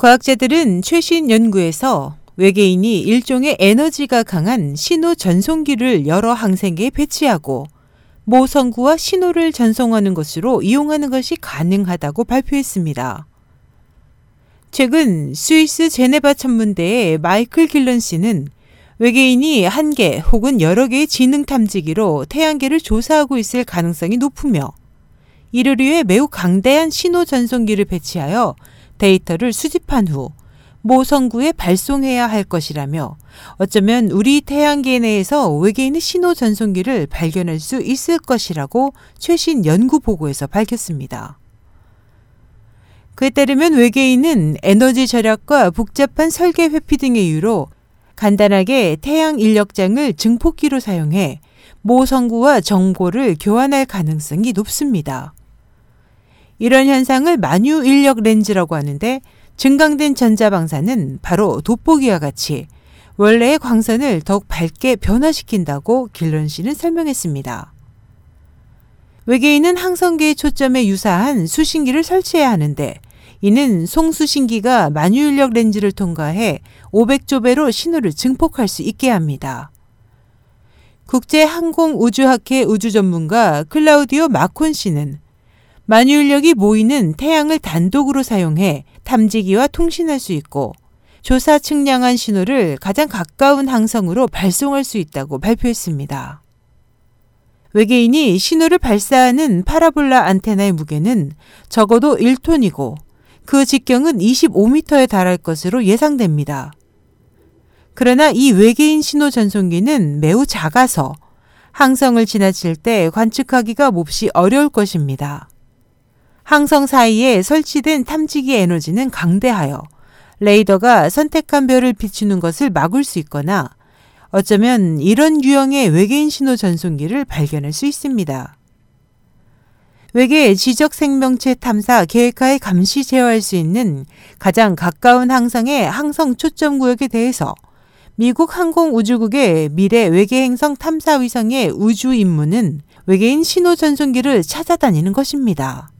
과학자들은 최신 연구에서 외계인이 일종의 에너지가 강한 신호 전송기를 여러 항생계에 배치하고 모성구와 신호를 전송하는 것으로 이용하는 것이 가능하다고 발표했습니다. 최근 스위스 제네바 천문대의 마이클 길런 씨는 외계인이 한 개 혹은 여러 개의 지능 탐지기로 태양계를 조사하고 있을 가능성이 높으며 이를 위해 매우 강대한 신호 전송기를 배치하여 데이터를 수집한 후 모성구에 발송해야 할 것이라며 어쩌면 우리 태양계 내에서 외계인의 신호 전송기를 발견할 수 있을 것이라고 최신 연구 보고에서 밝혔습니다. 그에 따르면 외계인은 에너지 절약과 복잡한 설계 회피 등의 이유로 간단하게 태양 인력장을 증폭기로 사용해 모성구와 정보를 교환할 가능성이 높습니다. 이런 현상을 만유 인력 렌즈라고 하는데 증강된 전자방사는 바로 돋보기와 같이 원래의 광선을 더욱 밝게 변화시킨다고 길런 씨는 설명했습니다. 외계인은 항성계의 초점에 유사한 수신기를 설치해야 하는데 이는 송수신기가 만유인력 렌즈를 통과해 500조배로 신호를 증폭할 수 있게 합니다. 국제항공우주학회 우주전문가 클라우디오 마콘 씨는 만유인력이 모이는 태양을 단독으로 사용해 탐지기와 통신할 수 있고 조사 측량한 신호를 가장 가까운 항성으로 발송할 수 있다고 발표했습니다. 외계인이 신호를 발사하는 파라볼라 안테나의 무게는 적어도 1톤이고 그 직경은 25m에 달할 것으로 예상됩니다. 그러나 이 외계인 신호 전송기는 매우 작아서 항성을 지나칠 때 관측하기가 몹시 어려울 것입니다. 항성 사이에 설치된 탐지기 에너지는 강대하여 레이더가 선택한 별을 비추는 것을 막을 수 있거나 어쩌면 이런 유형의 외계인 신호 전송기를 발견할 수 있습니다. 외계 지적 생명체 탐사 계획하에 감시 제어할 수 있는 가장 가까운 항성의 항성 초점 구역에 대해서 미국 항공우주국의 미래 외계 행성 탐사 위성의 우주 임무는 외계인 신호 전송기를 찾아다니는 것입니다.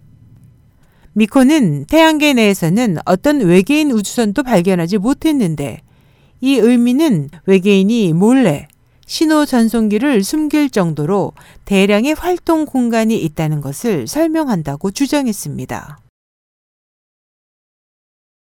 미코는 태양계 내에서는 어떤 외계인 우주선도 발견하지 못했는데 이 의미는 외계인이 몰래 신호 전송기를 숨길 정도로 대량의 활동 공간이 있다는 것을 설명한다고 주장했습니다.